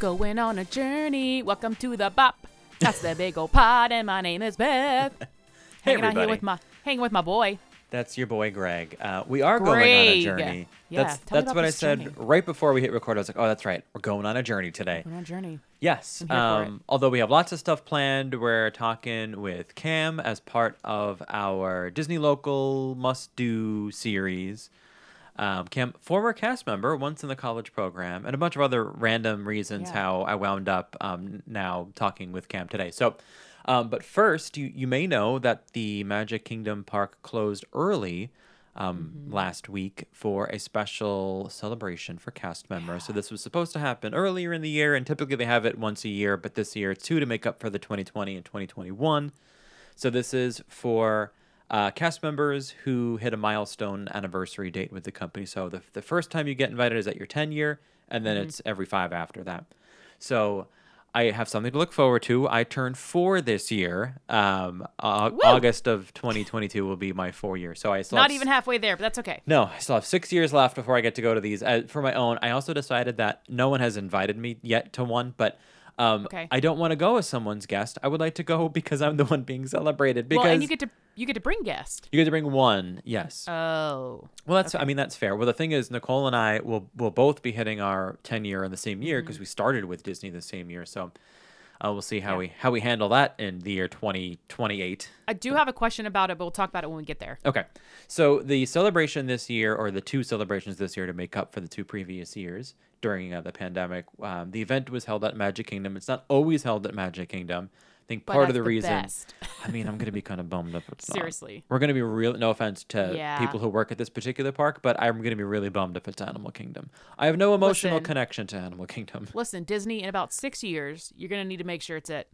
Going on a journey. Welcome to the Bop. That's the big old pod, and my name is Beth. Hey, hanging out here with my hanging with my boy. That's your boy Greg. Uh, we are going on a journey. Yeah, that's tell that's what I said journey. right before we hit record. I was like, oh, that's right. We're going on a journey today. We're on a journey. Yes. I'm here for it. Um, although we have lots of stuff planned, we're talking with Cam as part of our Disney Local Must Do series. Um, Cam, former cast member, once in the college program, and a bunch of other random reasons Yeah. how I wound up um, now talking with Cam today. So, um, but first, you, you may know that the Magic Kingdom Park closed early um, Mm-hmm. last week for a special celebration for cast members. So this was supposed to happen earlier in the year, and typically they have it once a year, but this year it's two to make up for the 2020 and 2021. So this is for uh, cast members who hit a milestone anniversary date with the company. So the, the first time you get invited is at your 10 year, and then it's every five after that. So I have something to look forward to. I turned four this year. Um, Woo! August of 2022 will be my four year. So I still Not have even halfway there, but that's okay. no, I still have six years left before I get to go to these. Uh, for my own, I also decided that no one has invited me yet to one, but um, Okay. I don't want to go as someone's guest. I would like to go because I'm the one being celebrated. Because well, and you get to you get to bring guests. you get to bring one, yes. Oh, well, that's I mean that's fair. Well, the thing is, Nicole and I will will both be hitting our 10 year in the same year Mm-hmm. because we started with Disney the same year. So uh, we'll see how Yeah. we how we handle that in the year 2028. I do have a question about it, but we'll talk about it when we get there. Okay. So the celebration this year, or the two celebrations this year to make up for the two previous years during uh, the pandemic, um, the event was held at Magic Kingdom. It's not always held at Magic Kingdom. I think But part of the, the reason. best. I mean, I'm going to be kind of bummed if it's not. Seriously. We're going to be real. No offense to Yeah. people who work at this particular park, but I'm going to be really bummed if it's Animal Kingdom. I have no emotional Listen. connection to Animal Kingdom. Listen, Disney, in about six years, you're gonna need to make sure it's at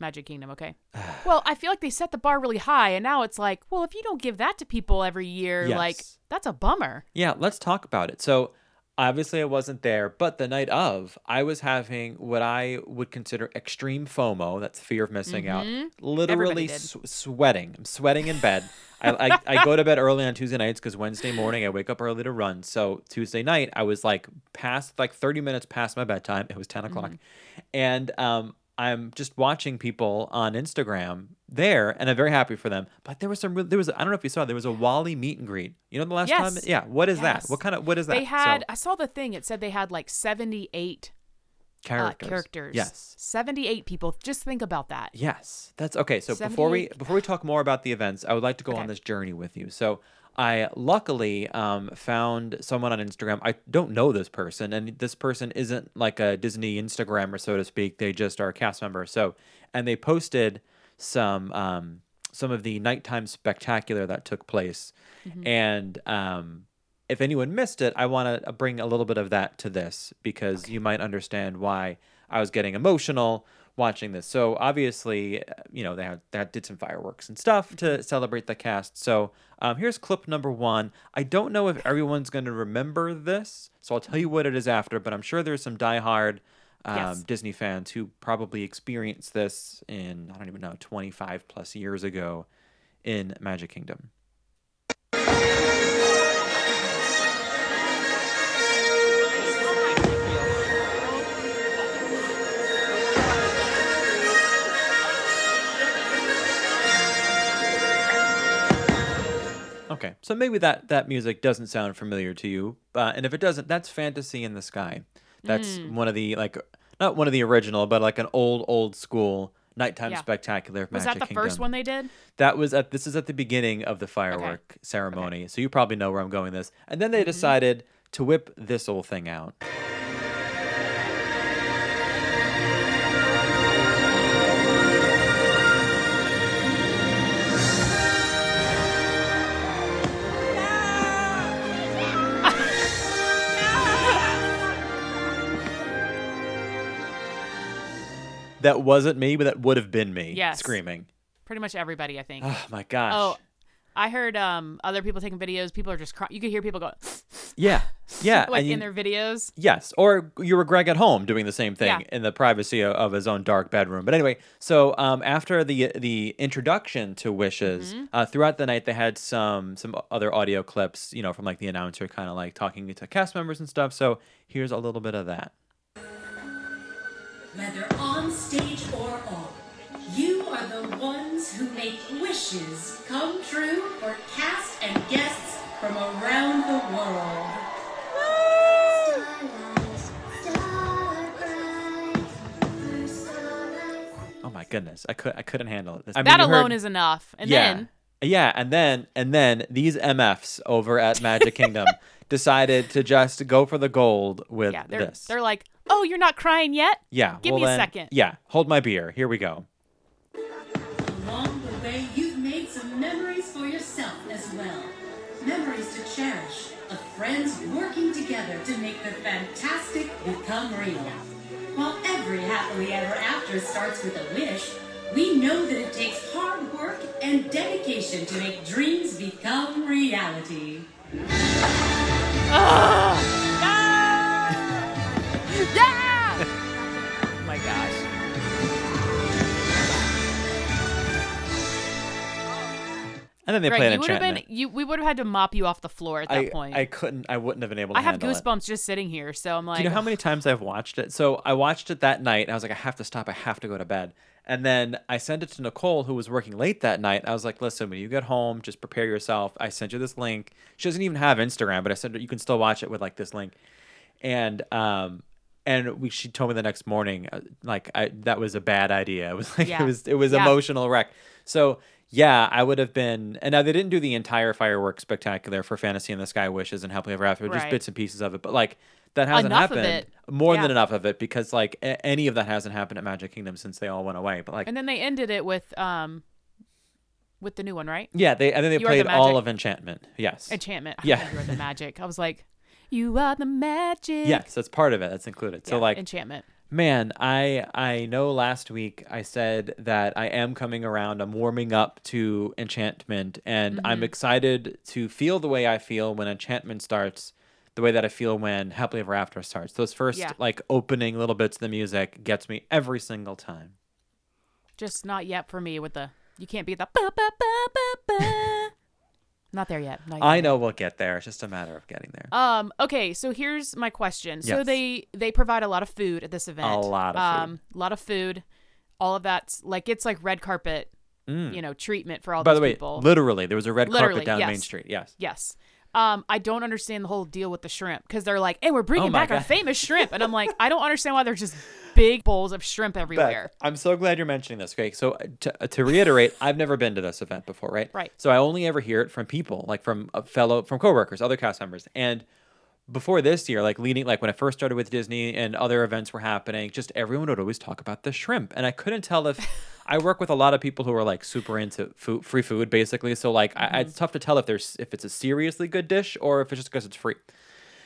Magic Kingdom, okay? well, I feel like they set the bar really high, and now it's like, well, if you don't give that to people every year, like that's a bummer. Yeah, let's talk about it. So, obviously, I wasn't there, but the night of, I was having what I would consider extreme FOMO. That's fear of missing out. Literally s- sweating. I'm sweating in bed. I, I, I go to bed early on Tuesday nights because Wednesday morning I wake up early to run. So Tuesday night I was like past like 30 minutes past my bedtime. It was 10 o'clock, and um, I'm just watching people on Instagram there, and I'm very happy for them. But there was some. There was I don't know if you saw. There was a WALL-E meet and greet. You know the last time. Yes. Yeah. What is Yes. that? What kind of what is that? They had, So, I saw the thing. It said they had like 78 uh, characters. characters. Yes. 78 people. Just think about that. Yes, that's okay. So before we before we talk more about the events, I would like to go Okay. on this journey with you. So I luckily um, found someone on Instagram. I don't know this person, and this person isn't like a Disney Instagrammer, so to speak. They just are a cast member. So and they posted some um, some of the nighttime spectacular that took place, and um, if anyone missed it, I want to bring a little bit of that to this because you might understand why I was getting emotional watching this. So obviously, uh, you know, they had, they did some fireworks and stuff to celebrate the cast. So um, here's clip number one. I don't know if everyone's going to remember this, so I'll tell you what it is after. But I'm sure there's some diehard um, Yes. Disney fans who probably experienced this in I don't even know 25 plus years ago in Magic Kingdom. Okay, so maybe that that music doesn't sound familiar to you, uh, and if it doesn't, that's Fantasy in the Sky. That's Mm. one of the like not one of the original, but like an old old school nighttime Yeah. spectacular of Was Magic that the first one they did? That was at this is at the beginning of the firework ceremony, so you probably know where I'm going with this. And then they decided to whip this old thing out. That wasn't me, but that would have been me Yes. screaming. Pretty much everybody, I think. Oh my gosh. Oh, I heard um other people taking videos. People are just crying. You could hear people go Yeah. Yeah. like you- in their videos. Yes, or you were Greg at home doing the same thing Yeah. in the privacy of, of his own dark bedroom. But anyway, so um, after the the introduction to Wishes, Mm-hmm. uh, throughout the night they had some some other audio clips, you know, from like the announcer, kind of like talking to cast members and stuff. So here's a little bit of that. Whether on stage or off. You are the ones who make wishes come true for cast and guests from around the world. Oh my goodness, I could I couldn't handle it. This- I mean, that you alone heard- is enough. And yeah, then yeah, and then and then these MFs over at Magic Kingdom decided to just go for the gold with yeah, they're this. they're like, "Oh, you're not crying yet? yeah, give well me a then- second. Yeah, hold my beer. Here we go. Along the way, you've made some memories for yourself as well. Memories to cherish, of friends working together to make the fantastic become real. While every happily ever after starts with a wish, we know that it takes hard work and dedication to make dreams become reality. Yeah! oh my gosh. And then they Greg, played you would have enchantment. been you we would have had to mop you off the floor at that I, point. I couldn't. I wouldn't have been able to. I have handle it. goosebumps just sitting here, so I'm like Do you know how many times I've watched it? So I watched it that night. And I was like, I have to stop. I have to go to bed. And then I sent it to Nicole, who was working late that night. I was like, listen, when you get home, just prepare yourself. I sent you this link. She doesn't even have Instagram, but I said you can still watch it with like this link. And um, and we she told me the next morning, uh, like I that was a bad idea. It was like Yeah. it was it was Yeah. emotional wreck. So yeah, I would have been. And now they didn't do the entire fireworks spectacular for Fantasy in the Sky Wishes and Happily Ever After, just Right. You with the new one, right? yeah, they and then they played all of Enchantment. Yes. enchantment. Yeah. you the magic. I was like, you are the magic. Yes, that's part of it. That's included. So Yeah, like enchantment. Man, I I know last week I said that I am coming around. I'm warming up to enchantment and Mm-hmm. I'm excited to feel the way I feel when enchantment starts, the way that I feel when Happily Ever After starts. Those first Yeah. like opening little bits of the music gets me every single time. Just not yet for me with the you can't be the ba ba ba ba ba. Not there yet. Not yet. I know we'll get there. It's just a matter of getting there. Um. Okay. So here's my question. So Yes. they they provide a lot of food at this event. lot of food. Um. A lot of food. All of that's like it's like red carpet. You know, treatment for all Mm. By these the way, people. literally, there was a red Literally, carpet down Main. Street. Yes. yes. Um. I don't understand the whole deal with the shrimp because they're like, "Hey, we're bringing Oh my back our God. famous shrimp," and I'm like, I don't understand why they're just big bowls of shrimp Beth, everywhere. I'm so glad you're mentioning this. Okay, so uh, to, uh, to reiterate, I've never been to this event before, right? Right. So I only ever hear it from people, like from a fellow, from coworkers, other cast members, and before this year, like leading, like when I first started with Disney and other events were happening, just everyone would always talk about the shrimp, and I couldn't tell if I work with a lot of people who are like super into food, free food, basically. So like, I, it's tough to tell if there's if it's a seriously good dish or if it's just because it's free.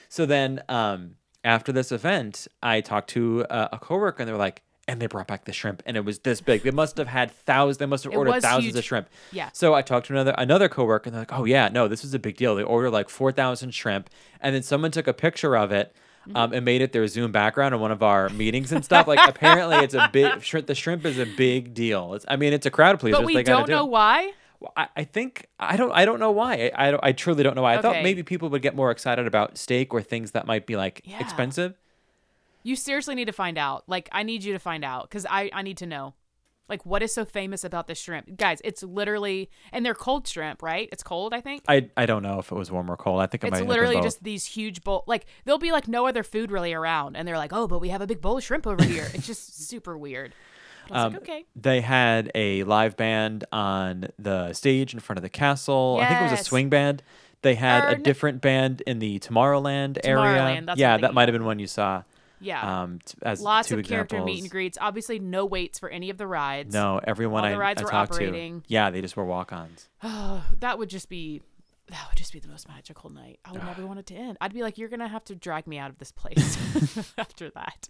So then, um, after this event, I talked to uh, a coworker, and they were like, and they brought back the shrimp, and it was this big. They must have had thousands. They must have ordered was thousands of shrimp. Yeah. So I talked to another another coworker, and they're like, oh yeah, no, this is a big deal. They ordered like four thousand shrimp, and then someone took a picture of it. Mm-hmm. Um, and made it their Zoom background in one of our meetings and stuff. Like apparently, it's a big shrimp. The shrimp is a big deal. It's, I mean, it's a crowd pleaser. but we don't do. know why. I, I think I don't I don't know why. I I, don't, I truly don't know why. I thought Okay. maybe people would get more excited about steak or things that might be like Yeah. expensive. You seriously need to find out. Like, I need you to find out because I, I need to know. Like, what is so famous about this shrimp? Guys, it's literally, and they're cold shrimp, right? It's cold, I think. I I don't know if it was warm or cold. I think it might It's have been literally both. just these huge bowl. Like, there'll be like no other food really around. And they're like, oh, but we have a big bowl of shrimp over here. it's just super weird. I Um, like, okay. They had a live band on the stage in front of the castle. I think it was a swing band. They had Or a different band in the Tomorrowland, area. Tomorrowland, that's yeah, that might have been one you saw. Yeah. Um, t- as Lots of character meet and greets. Obviously, no waits for any of the rides. No, everyone All I, the rides I were talked operating. to, yeah, they just were walk-ons. Oh, that would just be. That would just be the most magical night. I would never want it to end. I'd be like, you're gonna have to drag me out of this place after that.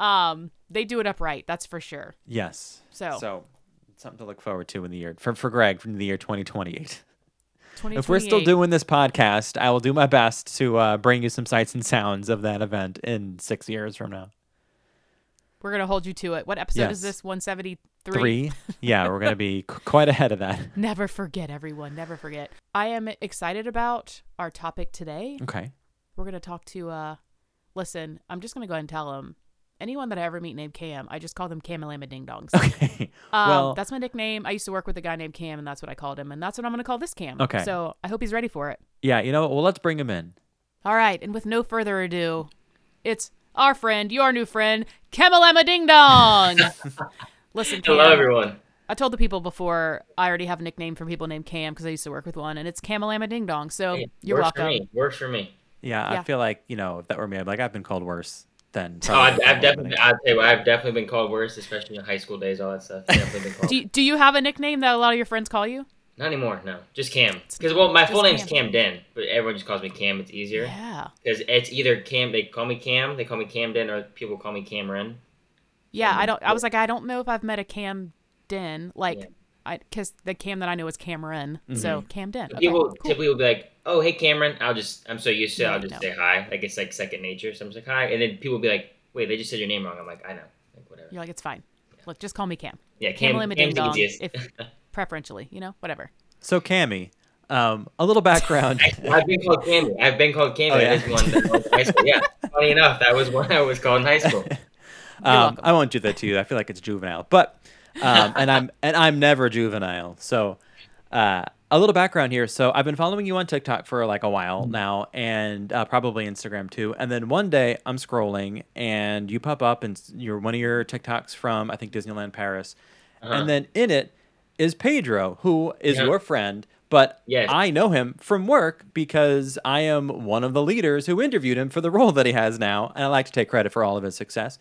Um, they do it upright, that's for sure. Yes. So- so something to look forward to in the year for for Greg from the year 2028. 2028. If we're still doing this podcast, I will do my best to uh, bring you some sights and sounds of that event in six years from now. we're gonna hold you to it. What episode is this? 173. Three, yeah, we're gonna be qu- quite ahead of that. Never forget, everyone. Never forget. I am excited about our topic today. Okay. We're gonna talk to. uh Listen, I'm just gonna go ahead and tell them. Anyone that I ever meet named Cam, I just call them Camalama Ding Dongs. Okay. Um, well, that's my nickname. I used to work with a guy named Cam, and that's what I called him, and that's what I'm going to call this Cam. Okay. So I hope he's ready for it. yeah. You know what? Well, let's bring him in. All right, and with no further ado, it's our friend, your new friend, Camalama Ding Dong. Listen, Cam, Hello, everyone. I told the people before I already have a nickname for people named Cam because I used to work with one, and it's Camalama Ding Dong. So Hey, you're works welcome. for me. Works for me. Yeah, Yeah. I feel like you know if that were me, I'd be like I've been called worse than. Oh, I've, I've definitely, everybody. I'd say, well, I've definitely been called worse, especially in high school days, all that stuff. Definitely been called. Do you, do you have a nickname that a lot of your friends call you? Not anymore, no. Just Cam. Because well, my full Just name's Camden, but everyone just calls me Cam. It's easier Yeah. because it's either Cam. They call me Cam. They call me Camden, or people call me Cameron. Yeah, I don't. I was like, I don't know if I've met a Cam Den like, Yeah. I because the Cam that I know is Cameron. So Camden. Okay, people cool. typically will be like, "Oh, hey, Cameron." I'll just, I'm so used to, it, No, I'll just no. say hi. Like it's like second nature. So I'm just like hi, and then people will be like, "Wait, they just said your name wrong." I'm like, I know, like whatever. You're like, it's fine. Look, just call me Cam. Yeah, Cam. Camalama Cam's Ding the Dong. easiest. If preferentially, you know, whatever. So Cammy, um, a little background. I've been called Cammy. I've been called Cammy. Oh, yeah. One that was in high school. Yeah. Funny enough, that was one I was called in high school. um. I won't do that to you. I feel like it's juvenile, but um, and I'm and I'm never juvenile. So uh, a little background here. So I've been following you on TikTok for like a while now, and uh, probably Instagram too. And then one day I'm scrolling, and you pop up, and you're one of your TikToks from I think Disneyland Paris, Uh-huh. and then in it is Pedro, who is Yeah. your friend. But Yes. I know him from work because I am one of the leaders who interviewed him for the role that he has now, and I like to take credit for all of his success.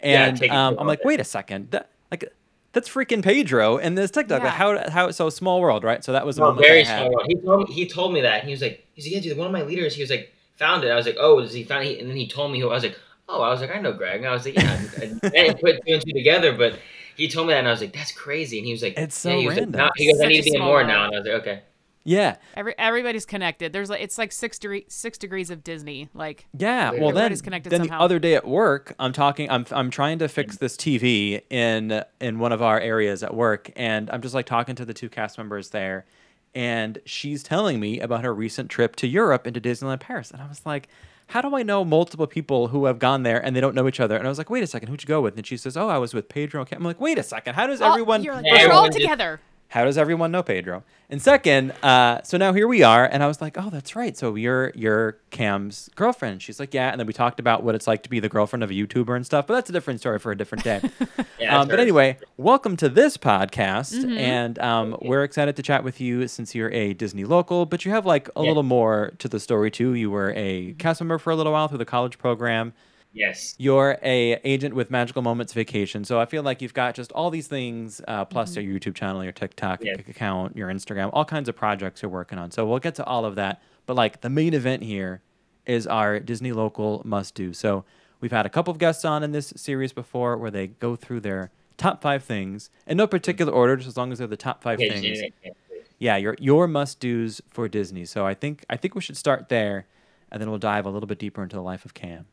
And take um, I'm like, it. wait a second, that, like that's freaking Pedro and this TikTok. Yeah. how how so small world, right? So that was the No, moment very small world. He told me, he told me that. He was like, he's like, yeah, dude, one of my leaders. He was like, found it. I was like, oh, does he found it? And then he told me who. I was like, oh, I was like, I know Greg. And I was like, yeah. I I didn't put two and two together, but he told me that, and I was like, that's crazy. And he was like, It's so yeah, he random. Like, "Now-" he goes, I need to be more world. now. And I was like, okay. Yeah, Every everybody's connected. There's like it's like six degree six degrees of Disney. Like yeah. Well, then, Everybody's connected then the other day at work, I'm talking. I'm I'm trying to fix this TV in in one of our areas at work, and I'm just like talking to the two cast members there, and she's telling me about her recent trip to Europe into Disneyland Paris, and I was like. How do I know multiple people who have gone there and they don't know each other? And I was like, wait a second, who'd you go with? And she says, oh, I was with Pedro. I'm like, wait a second, how does oh, everyone? You're like, Yeah, we're all everyone just- together. How does everyone know Pedro? And second, uh, so now here we are, and I was like, oh, that's right. So you're you're Cam's girlfriend. She's like, yeah. And then we talked about what it's like to be the girlfriend of a YouTuber and stuff, but that's a different story for a different day. Yeah, um, but anyway, welcome to this podcast, Mm-hmm. and um, we're excited to chat with you since you're a Disney local, but you have like a Yeah. little more to the story too. You were a cast member for a little while through the college program Yes. you're a agent with magical moments vacation so i feel like you've got just all these things uh, plus Mm-hmm. your youtube channel your tiktok Yeah. account your instagram all kinds of projects you're working on so we'll get to all of that but like the main event here is our disney local must do so we've had a couple of guests on in this series before where they go through their top five things in no particular order just as long as they're the top five Yeah, things yeah, yeah, yeah. yeah your your must do's for disney so i think i think we should start there and then we'll dive a little bit deeper into the life of cam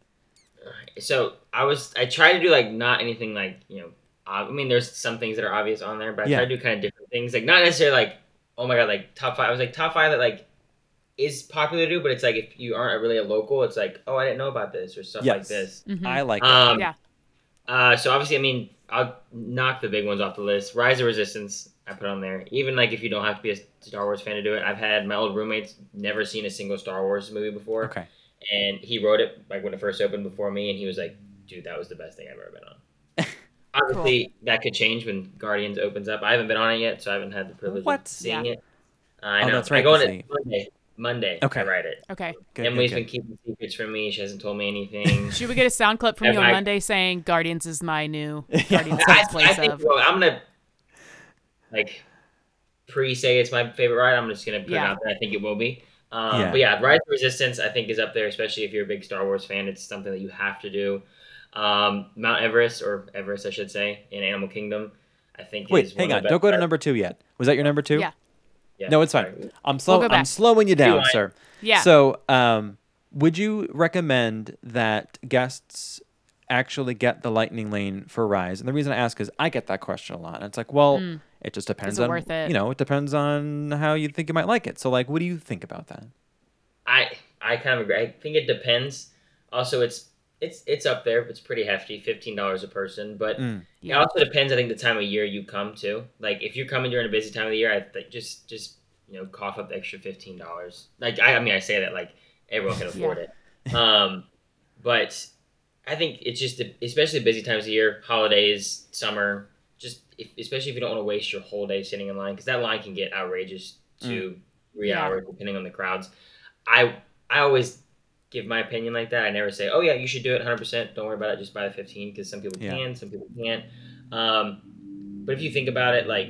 So I was, I tried to do like not anything like you know. I mean, there's some things that are obvious on there, but I Yeah. try to do kind of different things. Like not necessarily like, oh my god, like top five. I was like top five that like is popular to do, but it's like if you aren't really a local, it's like oh I didn't know about this or stuff like Yes. this. Mhm. i like. Um, Yeah. Uh, so obviously, I mean, I'll knock the big ones off the list. Rise of Resistance, I put on there. Even like if you don't have to be a Star Wars fan to do it, I've had my old roommates never seen a single Star Wars movie before, okay and he wrote it like when it first opened before me, and he was like, "Dude, that was the best thing I've ever been on." Obviously, that could change when Guardians opens up. I haven't been on it yet, so I haven't had the privilege What? of seeing Yeah. it. Uh, I Oh, know. that's I right, go on 'cause it Monday. Monday. Okay. I write it. Okay. Good, Emily's good, been good. keeping secrets from me. She hasn't told me anything. Should we get a sound clip from you on I- Monday saying Guardians is my new Yeah. Guardians I, place I think, of? Well, I'm gonna like pre say it's my favorite ride. I'm just gonna put Yeah. it out there. I think it will be. Um, Yeah. But yeah, Rise of Resistance I think is up there, especially if you're a big Star Wars fan. It's something that you have to do. Um, Mount Everest or Everest, I should say, in Animal Kingdom, I think. Wait, is hang one on. of the Don't go to number two yet. Was that your number two? Yeah. Yeah, No, it's fine. I'm slow. go I'm slowing you down, Rewind. sir. Yeah. So, um, would you recommend that guests actually get the lightning lane for Rise? And the reason I ask is I get that question a lot. And it's like, well, Mm. It just depends it on worth it? you know, it depends on how you think you might like it. So, like, what do you think about that? I I kind of agree. I think it depends. Also, it's it's it's up there. It's pretty hefty, fifteen dollars a person. But Mm. it Yeah. also depends. I think the time of year you come to. Like if you're coming during a busy time of the year, I think just just you know cough up the extra fifteen dollars. Like I, I mean, I say that like everyone can afford it. Um, but I think it's just especially busy times of year, holidays, summer. Just if, especially if you don't want to waste your whole day sitting in line because that line can get outrageous to three Yeah. hours depending on the crowds. I I always give my opinion like that. I never say, "Oh yeah, you should do it 100." percent Don't worry about it. Just buy the 15 because some people Yeah. can, some people can't. Um, but if you think about it, like,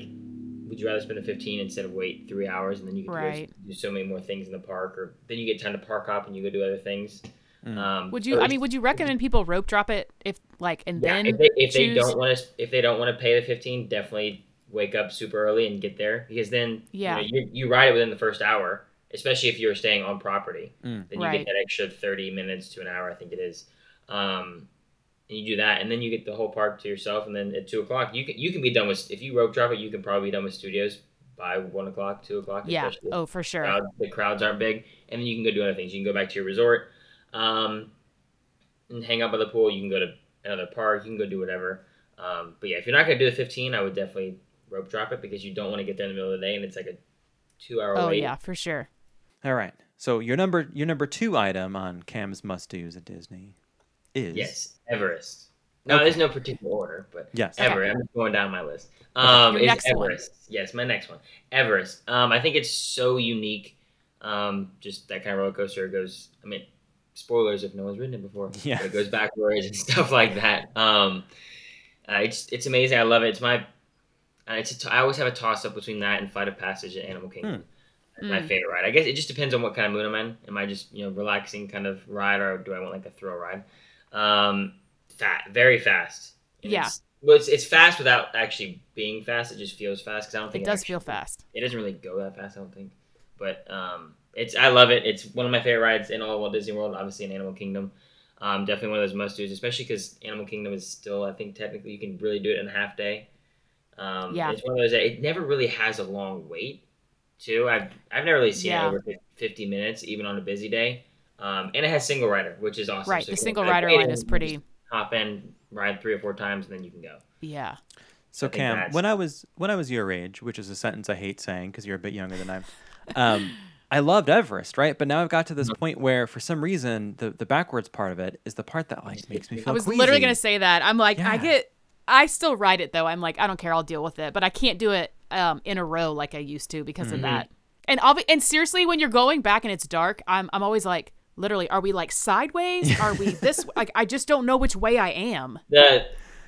would you rather spend the 15 instead of wait three hours and then you can Right. do so many more things in the park, or then you get time to park up and you go do other things. Mm. Um, Would so you? I mean, would you recommend people rope drop it if like and yeah, then if they, if they don't want to if they don't want to pay the 15, definitely wake up super early and get there because then Yeah. you, know, you, you ride it within the first hour, especially if you're staying on property. Mm. Then you Right. get that extra 30 minutes to an hour, I think it is. Um, and you do that, and then you get the whole park to yourself. And then at two o'clock, you can you can be done with if you rope drop it, you can probably be done with studios by one o'clock, two o'clock. Yeah. Oh, for sure. crowd, the crowds aren't big, and then you can go do other things. You can go back to your resort, um, and hang out by the pool. You can go to another park. You can go do whatever. Um, but yeah, if you're not gonna do the 15, I would definitely rope drop it because you don't want to get there in the middle of the day and it's like a two-hour Oh wait. yeah, for sure. All right. So your number your number two item on Cam's must do's at Disney is Yes, Everest. No, Okay. there's no particular order, but Yes. Okay. Everest. I'm just going down my list. Um, Your is next one. Everest. Yes, my next one. Everest. Um, I think it's so unique. Um, just that kind of roller coaster goes. I mean, spoilers if no one's ridden it before. Yeah. but it goes backwards and stuff like that. Um, uh, it's it's amazing. I love it. It's my. Uh, it's a t- I always have a toss up between that and Flight of Passage and Animal Kingdom. That's my Mm. favorite ride. I guess it just depends on what kind of mood I'm in. Am I just you know relaxing kind of ride, or do I want like a thrill ride? Um, fat, very fast. And Yeah. It's, well, it's, it's fast without actually being fast. It just feels fast because I don't think It think does actually- feel fast. It doesn't really go that fast. I don't think, but um, it's I love it. It's one of my favorite rides in all of Walt Disney World. Obviously, in Animal Kingdom. Um, definitely one of those must dos, especially because Animal Kingdom is still, I think, technically you can really do it in a half day. Um, Yeah. It's one of those that it never really has a long wait, too. I've, I've never really seen Yeah. it over 50 minutes, even on a busy day. Um, and it has single rider, which is awesome. Right. So The single rider line is pretty. Hop in, ride three or four times, and then you can go. Yeah. So I Cam, when I was when I was your age, which is a sentence I hate saying because you're a bit younger than I am, um, I loved Everest, right? But now I've got to this point where, for some reason, the the backwards part of it is the part that like makes me feel. I was queasy. literally gonna say that. I'm like, I get. I still ride it though. I'm like, I don't care. I'll deal with it. But I can't do it um, in a row like I used to because Mm-hmm. of that. And I'll be, and seriously, when you're going back and it's dark, I'm I'm always like, literally, are we like sideways? Are we this? Like, I just don't know which way I am. The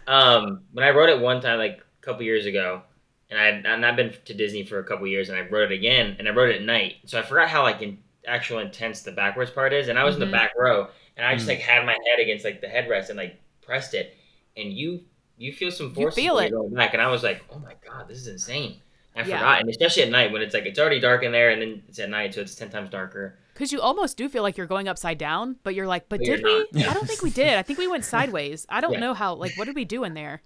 um when I wrote it one time like a couple years ago, and I and I've been to Disney for a couple years, and I wrote it again, and I wrote it at night, so I forgot how like in actual intense the backwards part is, and I was in Mhm. the back row, and I just Mm. like had my head against like the headrest and like pressed it, and you you feel some force feel it. going back, and I was like, oh my god, this is insane. I Yeah. forgot, and especially at night when it's like it's already dark in there, and then it's at night, so it's ten times darker. Because you almost do feel like you're going upside down, but you're like, but But did we? not. I don't think we did. I think we went sideways. I don't Yeah. know how. Like, what did we do in there?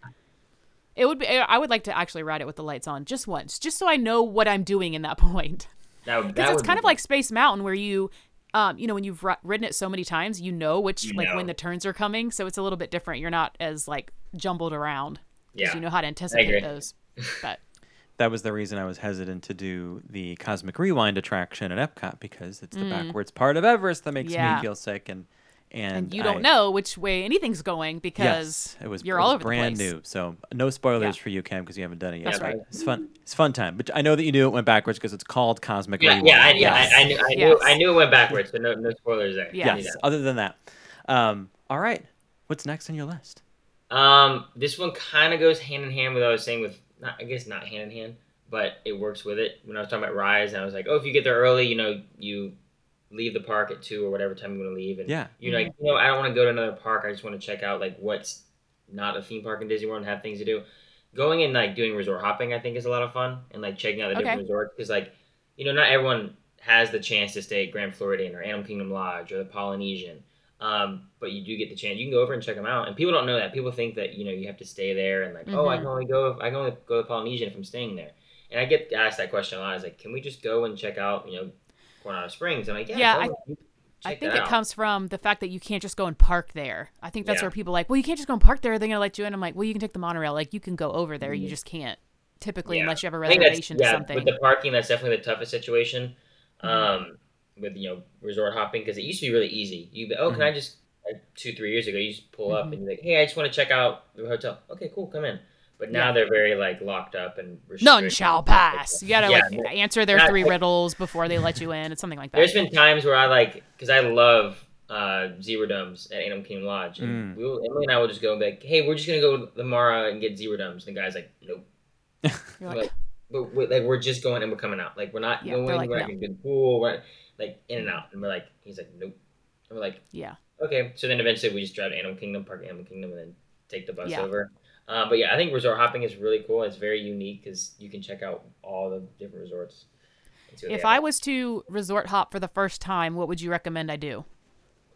It would be. I would like to actually ride it with the lights on just once, just so I know what I'm doing in that point. That that Because it's kind be- of like Space Mountain, where you, um, you know, when you've ri- ridden it so many times, you know which You like know. when the turns are coming. So it's a little bit different. You're not as like jumbled around because yeah. you know how to anticipate those. But that was the reason I was hesitant to do the Cosmic Rewind attraction at Epcot because it's the Mm. backwards part of Everest that makes Yeah. me feel sick and and, and, you I- don't know which way anything's going because yes, it was you're it all was over the brand place. new. So no spoilers Yeah. for you, Cam, because you haven't done it yet. That's right. It's fun. It's fun time. But I know that you knew it went backwards because it's called Cosmic Yeah, Rewind. yeah, I, Yes. I, I, knew, I, Yes. knew, I knew it went backwards, so no, no spoilers there. Yeah. Yes. Other than that, um, all right. What's next on your list? Um, this one kind of goes hand in hand with what I was saying with, not, I guess not hand in hand, but it works with it. When I was talking about Rise, and I was like, oh, if you get there early, you know, you leave the park at two or whatever time you want to leave, and Yeah. you're like, you know, I don't want to go to another park. I just want to check out like what's not a theme park in Disney World and have things to do. Going and like doing resort hopping, I think is a lot of fun, and like checking out the different resorts because like, you know, not everyone has the chance to stay at Grand Floridian or Animal Kingdom Lodge or the Polynesian. Um, but you do get the chance. You can go over and check them out, and people don't know that. People think that you know you have to stay there, and like, oh, I Mhm. can only go. If, I can only go to Polynesian if I'm staying there. And I get asked that question a lot. I was like, can we just go and check out, you know, Coronado Springs? I'm like, yeah, Yeah, go. I- I think it out. comes from the fact that you can't just go and park there. I think that's Yeah. where people are like, well, you can't just go and park there. They're gonna let you in. I'm like, well, you can take the monorail. Like you can go over there. You just can't typically Mm-hmm. Yeah. unless you have a reservation yeah, something. With the parking, that's definitely the toughest situation. Mhm. Um, with you know resort hopping because it used to be really easy. You oh, can I just like two three years ago you just pull up Mhm. and you're like, hey, I just want to check out the hotel. Okay, cool, come in. But now Yeah. they're very like locked up and None shall pass. You gotta Yeah, like answer their not- three riddles before they let you in. It's something like that. There's been times where I like because I love uh, zebra domes at Animal Kingdom Lodge. And Mm. we will, Emily and I will just go and be like, "Hey, we're just gonna go to the Mara and get zebra domes." And the guy's like, "Nope." Like, like, but we like we're just going and we're coming out. Like we're not Yeah, going. like, we're not no. gonna do the pool. We're not, like in and out. And we're like, he's like, "Nope." And we're like, yeah, okay. So then eventually we just drive to Animal Kingdom, park Animal Kingdom, and then take the bus Yeah. over. Um, but yeah, I think resort hopping is really cool. It's very unique because you can check out all the different resorts. and see what if I was to resort hop for the first time, what would you recommend I do?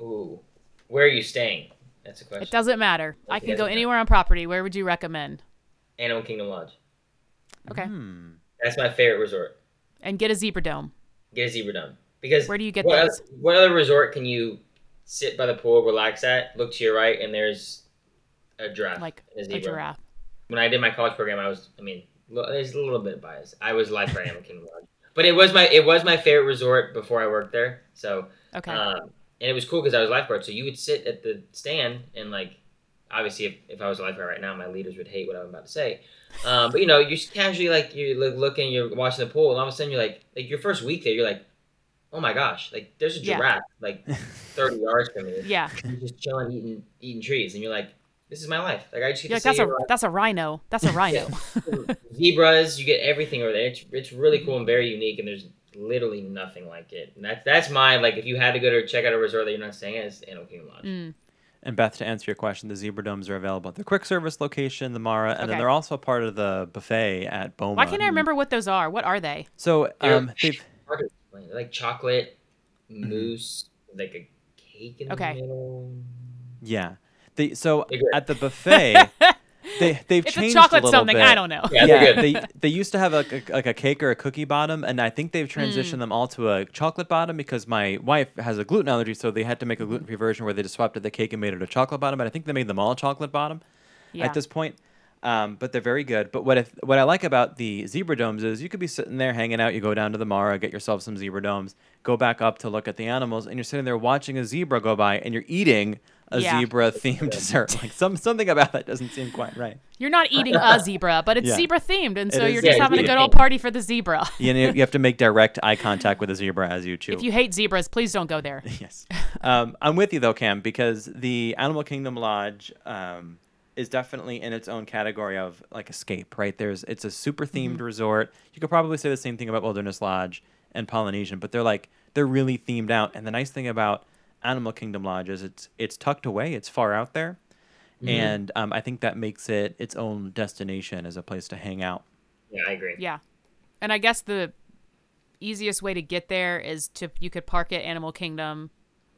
ooh, where are you staying? That's a question. It doesn't matter. I can go doesn't matter. anywhere on property. Where would you recommend? Animal Kingdom Lodge. Okay, Hmm. That's my favorite resort. and get a zebra dome. Get a zebra dome because Where do you get what, those? Other, what other resort can you sit by the pool, relax at, look to your right, and there's a giraffe, Like and a a giraffe. When I did my college program, I was, I mean, lo- there's a little bit of bias. I was lifeguard at Animal Kingdom Lodge, but it was my it was my favorite resort before I worked there. So, Okay. um, and it was cool because I was lifeguard, so you would sit at the stand and like. Obviously, if, if I was a lifeguard right now, my leaders would hate what I'm about to say. Um, but you know, you're casually like you're like, looking, you're watching the pool, and all of a sudden you're like, like your first week there, you're like, oh my gosh, like there's a Yeah. giraffe like 30 yards from me. yeah, You're just chilling, eating, eating trees, and you're like, this is my life. Like I just get You're like to that's see a that's a rhino. That's a rhino. zebras. You get everything over there. It's it's really cool and very unique, and there's literally nothing like it. And that's that's my like if you had to go to check out a resort that you're not staying at, it's Animal Kingdom Lodge. Mm. And Beth, to answer your question, the zebra domes are available at the quick service location, the Mara, and Okay. then they're also a part of the buffet at Boma. Why can't I remember what those are? What are they? So um, they've Hard to explain. They're like chocolate mousse, like a cake in Okay. the middle. yeah, they so at the buffet they they've It's a changed chocolate a little something. bit. I don't know. Yeah, they're yeah, good. they they used to have like a, like a cake or a cookie bottom, and I think they've transitioned them all to a chocolate bottom because my wife has a gluten allergy, so they had to make a gluten free version where they just swapped out the cake and made it a chocolate bottom. But I think they made them all chocolate bottom Yeah. at this point. Um, but they're very good. But what if, what I like about the zebra domes is you could be sitting there hanging out. You go down to the Mara, get yourself some zebra domes, go back up to look at the animals, and you're sitting there watching a zebra go by, and you're eating a Yeah. zebra themed dessert. Like some something about that doesn't seem quite right. You're not eating a zebra, but it's Yeah. zebra themed, and so is- you're yeah, just having a good old party for the zebra. You know, you have to make direct eye contact with a zebra as you chew. If you hate zebras, please don't go there. yes. Um, I'm with you though, Cam, because the Animal Kingdom Lodge um, is definitely in its own category of like escape, right? There's it's a super themed resort. You could probably say the same thing about Wilderness Lodge and Polynesian, but they're like they're really themed out. And the nice thing about Animal Kingdom Lodge is it's it's tucked away, it's far out there. And um, I think that makes it its own destination as a place to hang out. Yeah, I agree. Yeah, and I guess the easiest way to get there is to you could park at Animal Kingdom.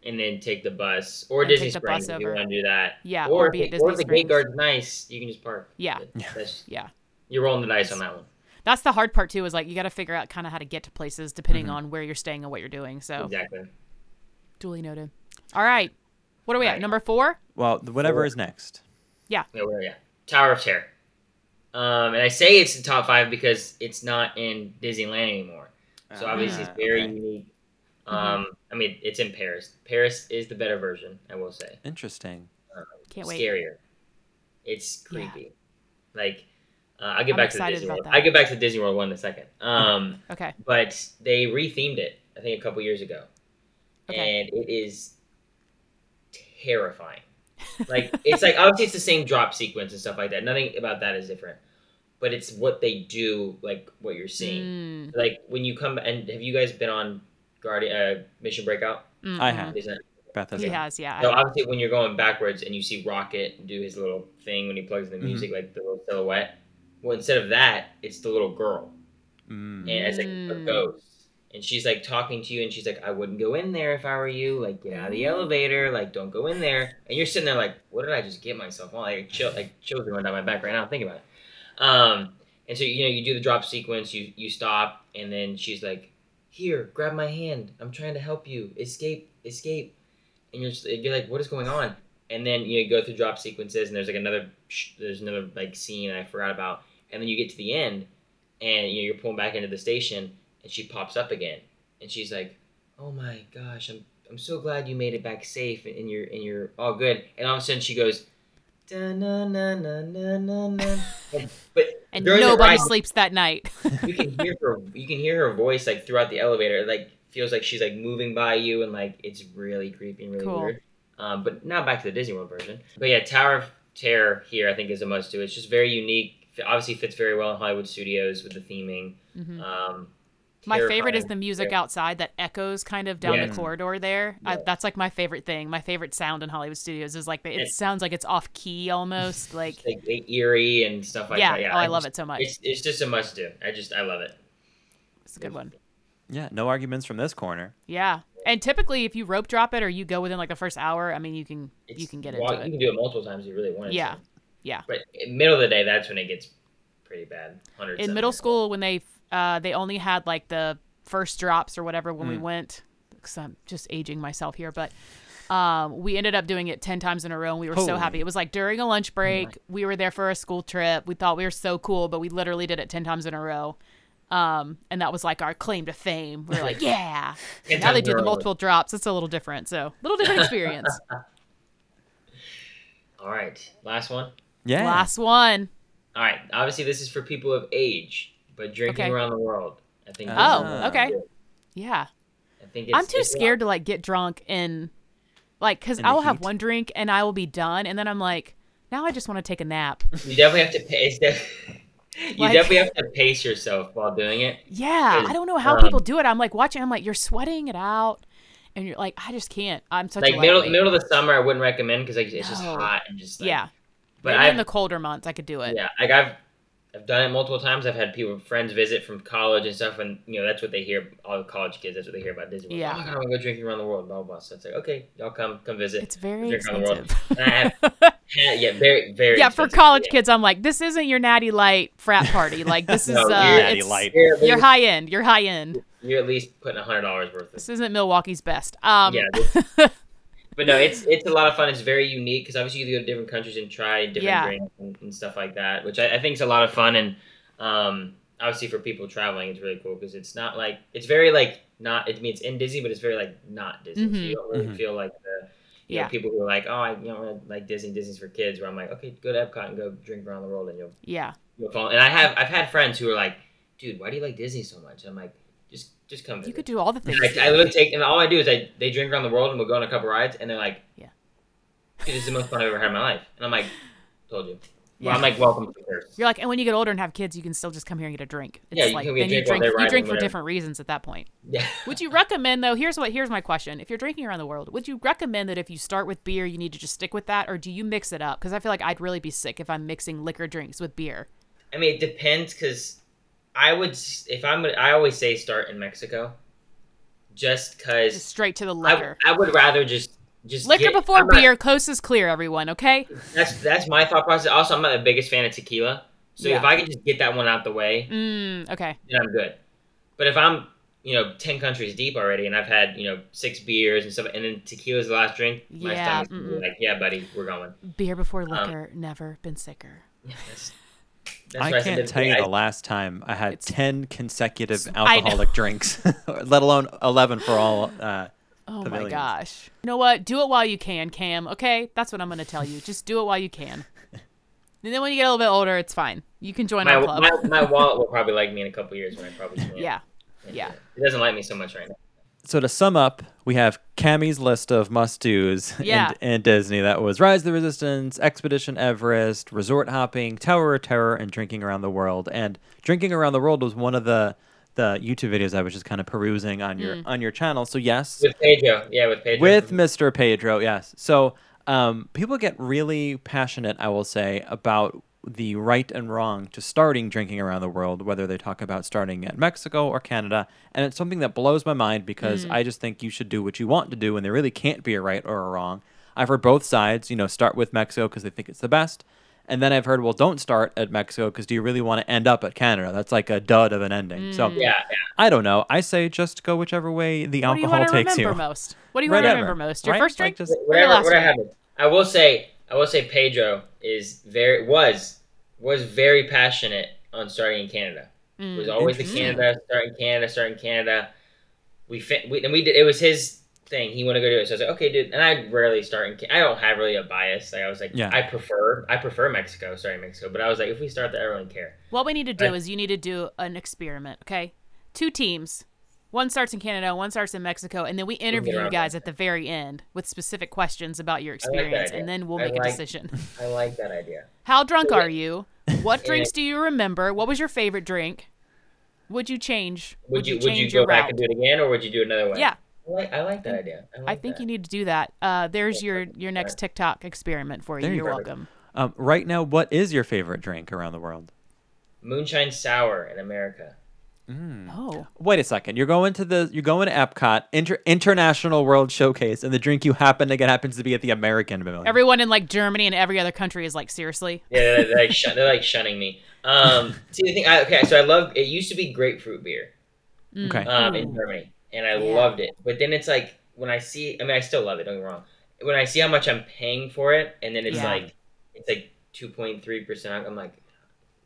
And then take the bus or And Disney take the Springs bus if you over. want to do that. Yeah, or, or be at if- Disney or if the Springs. gate guard's nice, you can just park. Yeah. That- That's, Yeah, you're rolling the dice on that one. that's the hard part too. Is like you got to figure out kind of how to get to places depending Mm-hmm. on where you're staying and what you're doing. So Exactly. Duly noted. All right, what are we at? Right. Number four. Well, th- whatever Four. is next. Yeah, where yeah. Tower of Terror. Um, and I say it's the top five because it's not in Disneyland anymore. So obviously it's Ah, very okay. unique. Mm-hmm. Um, I mean it's in Paris. Paris is the better version, I will say. Interesting. Can't wait. Scarier. It's Yeah. creepy. Like uh, I'll get I'm back to excited Disney World. that. I'll get back to Disney World one in a second. Um, Okay. but they rethemed it, I think a couple years ago. Okay. And it is terrifying. Like it's like obviously it's the same drop sequence and stuff like that. Nothing about that is different. But it's what they do, like what you're seeing. Mm, Like when you come and have you guys been on Guardian uh, Mission Breakout? Mm-hmm. I have. Isn't it? Beth has He it. has, yeah. So obviously when you're going backwards and you see Rocket do his little thing when he plugs in the Mhm. music, like the little silhouette. Well, instead of that, it's the little girl, Mm. and it's like a Mm. ghost, and she's like talking to you, and she's like, "I wouldn't go in there if I were you. Like, get out of the elevator. Like, don't go in there." And you're sitting there like, "What did I just get myself on?" Like, chill, like chills are going down my back right now. Think about it. Um, and so you know you do the drop sequence, you you stop, and then she's like, here, grab my hand. I'm trying to help you. Escape, escape. And you're just, you're like, what is going on? And then you, know, you go through drop sequences, and there's like another there's another like scene I forgot about. And then you get to the end, and you know you're pulling back into the station, and she pops up again, and she's like, "Oh my gosh, I'm I'm so glad you made it back safe, and you're and you're all good." And all of a sudden she goes, "Da na na na na na na," but And nobody ride, sleeps that night. you can hear her you can hear her voice like throughout the elevator It, like feels like she's like moving by you and like it's really creepy and really Cool. weird um, but now back to the disney world version but yeah tower of terror here i think is a must do it's just very unique obviously fits very well in hollywood studios with the theming Mhm. um, My favorite is the music Yeah. outside that echoes kind of down Yeah. the corridor there. I, that's like my favorite thing. My favorite sound in Hollywood studios is like the, it It's- sounds like it's off key almost. Like like, like eerie and stuff like yeah, that yeah oh, I love just- it so much. it's, it's just a must do i just i love it It's a good one. Yeah, no arguments from this corner. Yeah, and typically if you rope drop it or you go within like the first hour, I mean you can you can get well, into you it. can do it multiple times if you really want Yeah, to. yeah. but in middle of the day that's when it gets pretty bad 100 In middle school when they uh they only had like the first drops or whatever when we went. Because I'm just aging myself here, but. Um, we ended up doing it 10 times in a row and we were so happy. It was like during a lunch break. We were there for a school trip. We thought we were so cool, but we literally did it 10 times in a row. Um, and that was like our claim to fame. We were like, yeah. Ten now they do in the multiple drops. It's a little different. So, little different experience. all right last one Yeah. Last one. All right. Obviously, this is for people of age, but drinking Okay. around the world. I think. this Oh, is- okay. Yeah. I think it's, I'm too it's a lot. scared to like get drunk and like because I the will have one drink and I will be done and then I'm like, now I just want to take a nap. You definitely have to pace. Def- you Like- definitely have to pace yourself while doing it. Yeah, I don't know how um, people do it. I'm like watching. I'm like, you're sweating it out, and you're like, I just can't. I'm such Like a middle middle of the summer, I wouldn't recommend because like it's just hot and just like, yeah, But maybe I in the colder months I could do it. yeah, like I've I've done it multiple times. I've had people friends visit from college and stuff, and you know that's what they hear. All the college kids, that's what they hear about Disney. World. Yeah. Oh god, I'm gonna go drinking around the world. Blah blah. blah. So it's like okay, y'all come come visit. It's very Drink around the world. expensive. And I have yeah, yeah, very very. yeah, for college Yeah. kids, I'm like, this isn't your natty light frat party. Like this is No, uh, you're Natty it's- Light. You're, You're high end. You're high end. you're at least putting a hundred dollars worth of This isn't Milwaukee's best. Um, yeah. this- but no, it's it's a lot of fun. It's very unique because obviously you go to different countries and try different Yeah. drinks and, and stuff like that, which I, I think is a lot of fun. And um, obviously for people traveling, it's really cool because it's not like it's very like not. It means in Disney, but it's very like not Disney. So Mhm. you don't really Mhm. feel like the. You Yeah. know, people who are like, oh, I you know like Disney. Disney's for kids. Where I'm like, okay, go to Epcot and go drink around the world, and you'll yeah. you'll fall. And I have I've had friends who are like, dude, why do you like Disney so much? I'm like, just come. You visit." could do all the things. I, I literally take, and all I do is I they drink around the world and we'll go on a couple rides, and they're like, Yeah. this is the most fun I've ever had in my life. And I'm like, told you. Yeah. Well, I'm like, welcome to Paris. You're like, and when you get older and have kids, you can still just come here and get a drink. It's Yeah, you like can get you drink while drink. You drink for different reasons at that point. Yeah. Would you recommend though? Here's what here's my question. If you're drinking around the world, would you recommend that if you start with beer, you need to just stick with that, or do you mix it up? Because I feel like I'd really be sick if I'm mixing liquor drinks with beer. I mean, it depends because I would, if I'm, I always say start in Mexico, just Just because straight to the I, liquor. I would rather just just liquor get- before I'm not- beer. Coast is clear, everyone. Okay. that's that's my thought process. Also, I'm not the biggest fan of tequila, so Yeah. if I can just get that one out the way, Mm, okay. then I'm good. But if I'm, you know, ten countries deep already, and I've had, you know, six beers and stuff, and then tequila's the last drink, my Yeah, stomach's like, yeah, buddy, we're going. Beer before Um, liquor. never been sicker. Yeah, that's, that's I can't that- tell you I- the last time I had It's- 10 consecutive alcoholic drinks, let alone 11 for all. Uh, Oh my gosh. You know what? Do it while you can, Cam. Okay, that's what I'm gonna tell you. Just do it while you can. And then when you get a little bit older, it's fine. You can join my, our club. my, my wallet will probably like me in a couple years when I probably can't- yeah. yeah. it. It doesn't like me so much right now. So to sum up, we have Cammy's list of must-dos Yeah. in, in Disney. That was Rise of the Resistance, Expedition Everest, Resort Hopping, Tower of Terror, and Drinking Around the World. And Drinking Around the World was one of the the YouTube videos I was just kind of perusing on your on your channel. So yes, With Pedro, yeah, with Pedro. with Mr. Pedro, yes. So um, people get really passionate, I will say, about the right and wrong to starting drinking around the world, whether they talk about starting at Mexico or Canada. And it's something that blows my mind because I just think you should do what you want to do, and there really can't be a right or a wrong. I've heard both sides, you know, start with Mexico because they think it's the best. And then I've heard, well, don't start at Mexico because do you really want to end up at Canada? That's like a dud of an ending. So Mm. Yeah, yeah. I don't know. I say just go whichever way the What do you alcohol want to takes remember you. most? What do you want to remember most? Your right? first Like, drink? just- Or your last whatever drink? I will say, I will say, Pedro is very was was very passionate on starting in Canada. It was Mm. always the Canada, starting Canada, starting Canada. We, fi- we and we did. It was his thing. He wanted to go do it. So I was like, okay, dude. And I rarely start in. Ca- I don't have really a bias. Like I was like, Yeah. I prefer I prefer Mexico, starting Mexico. But I was like, if we start there, I don't really care. What we need to do Right. is you need to do an experiment, okay? Two teams. One starts in Canada, one starts in Mexico, and then we interview you guys at the very end with specific questions about your experience, idea. and then we'll I make a decision. I like that idea. How drunk So are wait- you? What drinks do you remember? What was your favorite drink? Would you change? Would, you would change you your go back route? and do it again, or would you do another one? Yeah, I like, I like that idea. I, like I think that. you need to do that. Uh, there's Yeah, your your next TikTok experiment for you. There you You're go. welcome. Um, right now, what is your favorite drink around the world? moonshine sour in America. Mm. Oh, Wait a second. You're going to the you're going to Epcot Inter- International World Showcase, and the drink you happen to get happens to be at the American Pavilion. everyone in like Germany and every other country is like seriously. Yeah, they're, they're like shun- they're like shunning me. Um, see the thing. I, okay, so I love. It used to be grapefruit beer. Mm. Okay. um, in Germany, and I Yeah. loved it. But then it's like when I see, I mean, I still love it. Don't get me wrong. When I see how much I'm paying for it, and then it's Yeah. like it's like two point three percent. I'm like,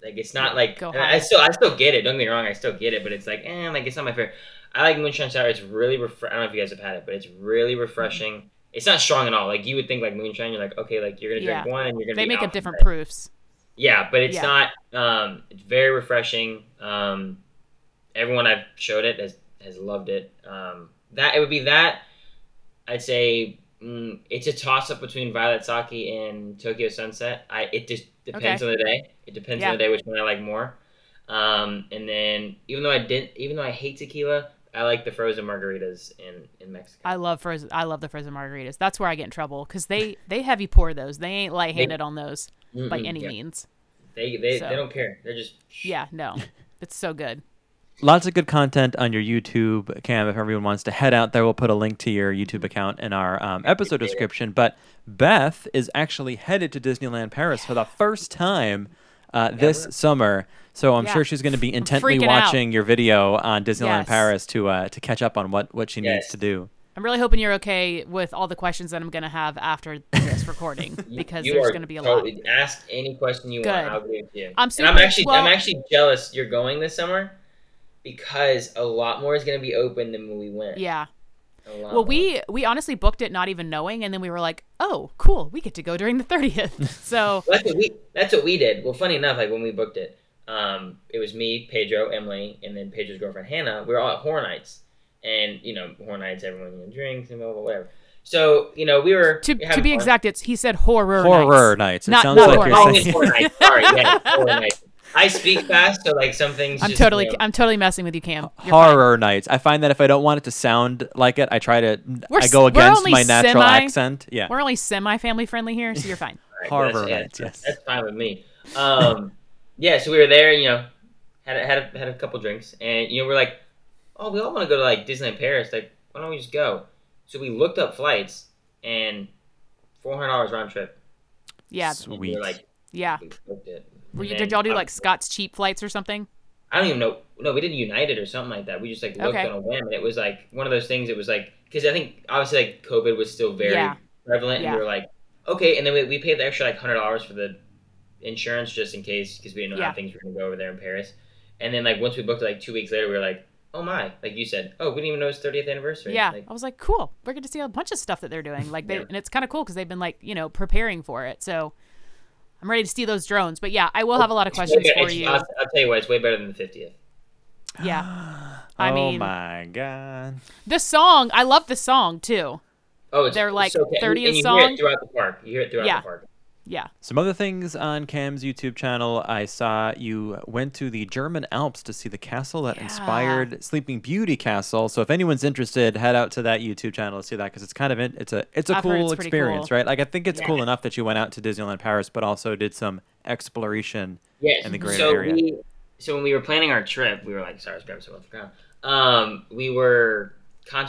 like it's not like I. Still I still get it. Don't get me wrong. I still get it, but it's like, eh, like it's not my favorite. I like moonshine sour. It's really I don't know if you guys have had it, but it's really refreshing. It's not strong at all. Like you would think, like moonshine, you're like, okay, like you're gonna drink Yeah. one, and you're gonna. They make up different proofs. Yeah, but it's Yeah. not. Um, it's very refreshing. Um, everyone I've showed it has has loved it. Um, that it would be that. I'd say mm, it's a toss up between Violet Sake and Tokyo Sunset. I it just depends Okay. on the day. It depends Yeah. on the day which one I like more. Um, and then even though I didn't, even though I hate tequila, I like the frozen margaritas in in Mexico. I love frozen. I love the frozen margaritas. That's where I get in trouble because they they heavy pour those. They ain't light handed on those by any yeah. means. They they, So. they don't care. They're just Yeah, no, it's so good. Lots of good content on your YouTube, Cam. If everyone wants to head out there, we'll put a link to your YouTube account in our um, episode description. But Beth is actually headed to Disneyland Paris for the first time uh, this summer. So I'm Yeah. sure she's going to be intently freaking out. watching your video on Disneyland Yes. Paris to uh, to catch up on what, what she needs to do. I'm really hoping you're okay with all the questions that I'm gonna have after this recording because you there's gonna be a lot. Ask any question you Good. want. I'll give you. I'm, and I'm actually well- I'm actually jealous you're going this summer because a lot more is going to be open than when we went. Yeah. Well, more. we we honestly booked it not even knowing, and then we were like, oh, cool, we get to go during the 30th. So Well, that's what we that's what we did. Well, funny enough, like when we booked it, um, it was me, Pedro, Emily, and then Pedro's girlfriend Hannah. We were all at Horror Nights, and you know Horror Nights, everyone you drinks and blah, blah, blah, whatever. So you know we were to to be fun. exact, it's he said horror. Horror nights. nights. It Not- sounds not like horror you're Oh, saying Horror Nights. Sorry, yeah, Horror Nights. I speak fast, so like some things. I'm just, totally you know, I'm totally messing with you, Cam. You're fine. horror nights. I find that if I don't want it to sound like it, I try to. We're I s- go against only my natural semi- accent. Yeah. We're only semi family friendly here, so you're fine. Alright, well, Horror that's- Nights, yes. That's fine with me. Um, yeah, so we were there, you know, had a, had a, had a couple drinks, and you know we're like, oh, we all want to go to like Disneyland Paris. Like, why don't we just go? So we looked up flights, and four hundred dollars round trip. Yeah, And we Sweet. were like, yeah. We booked it. Were you, did y'all do like Scott's cheap flights or something? I don't even know. No, we did United or something like that. We just like looked Okay. on a whim, and it was like one of those things. It was like because I think obviously like COVID was still very Yeah. prevalent, Yeah. and we were like, okay, and then we, we paid the extra like hundred dollars for the insurance just in case because we didn't know Yeah. how things were gonna go over there in Paris. And then like once we booked it like two weeks later, we were like, oh my, like you said, oh we didn't even know it's thirtieth anniversary. Yeah, Like, I was like, cool. We're going to see a bunch of stuff that they're doing. Like they, and it's kind of cool because they've been like, you know, preparing for it. So I'm ready to see those drones. But yeah, I will have a lot of it's way questions better- for you. I'll, I'll tell you what, it's way better than the fiftieth. Yeah, I oh mean- my god. the song, I love the song too. Oh, it's They're, like, so good. 30th and you song? hear it throughout the park. You hear it throughout Yeah. the park. Yeah, Some other things on Cam's YouTube channel. I saw you went to the German Alps to see the castle that Yeah. inspired Sleeping Beauty Castle. So if anyone's interested, head out to that YouTube channel to see that because it's kind of in, it's a it's a I've cool it's experience, cool. right? Like I think it's Yeah. cool enough that you went out to Disneyland Paris, but also did some exploration. Yes. in the greater so area. We, so when we were planning our trip, we were like, sorry, I was grabbing something off the ground. Um, we were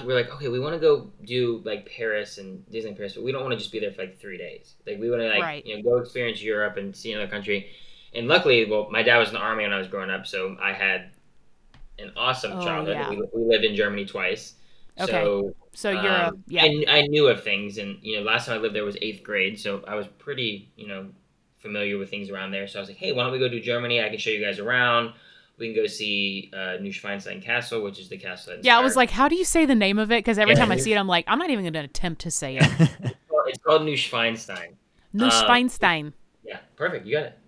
we're like, okay, we want to go do like Paris and Disney Paris, but we don't want to just be there for like three days. Like we want to like Right. you know go experience Europe and see another country. And luckily, well, my dad was in the army when I was growing up, so I had an awesome Oh, childhood. yeah. We, we lived in Germany twice. Okay. So So you're um, yeah. I, I knew of things, and you know, last time I lived there was eighth grade, so I was pretty, you know, familiar with things around there. So I was like, hey, why don't we go to Germany? I can show you guys around. We can go see uh, Neuschwanstein Castle, which is the castle. That yeah, I was like, how do you say the name of it? Because every Yeah, time I see it, I'm like, I'm not even going to attempt to say it. it's called Neuschwanstein. Neuschwanstein. Yeah, perfect. You got it.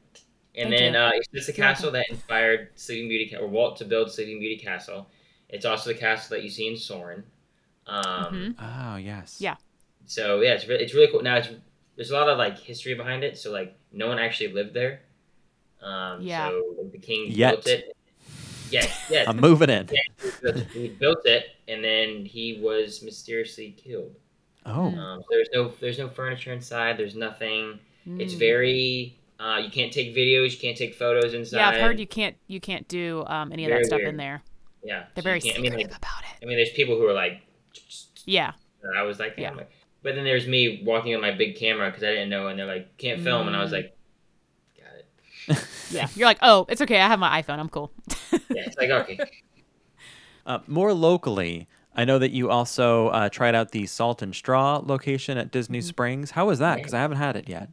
And Thank then uh, it's just the You're castle that inspired Sleeping Beauty, or Walt to build Sleeping Beauty Castle. It's also the castle that you see in Soren. Um, Mhm. Oh yes. Yeah. So yeah, it's really, it's really cool. Now it's there's a lot of like history behind it. So like no one actually lived there. Um, Yeah. So like, the king Yet. built it. Yes, yes. I'm moving in. he built- he built it, and then he was mysteriously killed. Oh. Um, there's no there's no furniture inside. There's nothing. It's Mm. very. Uh, you can't take videos. You can't take photos inside. Yeah, I've heard you can't you can't do um, any of that stuff weird. in there. Yeah. They're so very can't- I secretive mean, like, about it. I mean, there's people who are like. Yeah. I was like, Yeah. yeah. But then there's me walking with my big camera because I didn't know, and they're like, can't film, and I was Mm. like, got it. Yeah. You're like, oh, it's okay. I have my iPhone. I'm cool. Yeah, it's like okay. Uh, more locally, I know that you also uh, tried out the Salt and Straw location at Disney Mm-hmm. Springs. How was that? Because I haven't had it yet.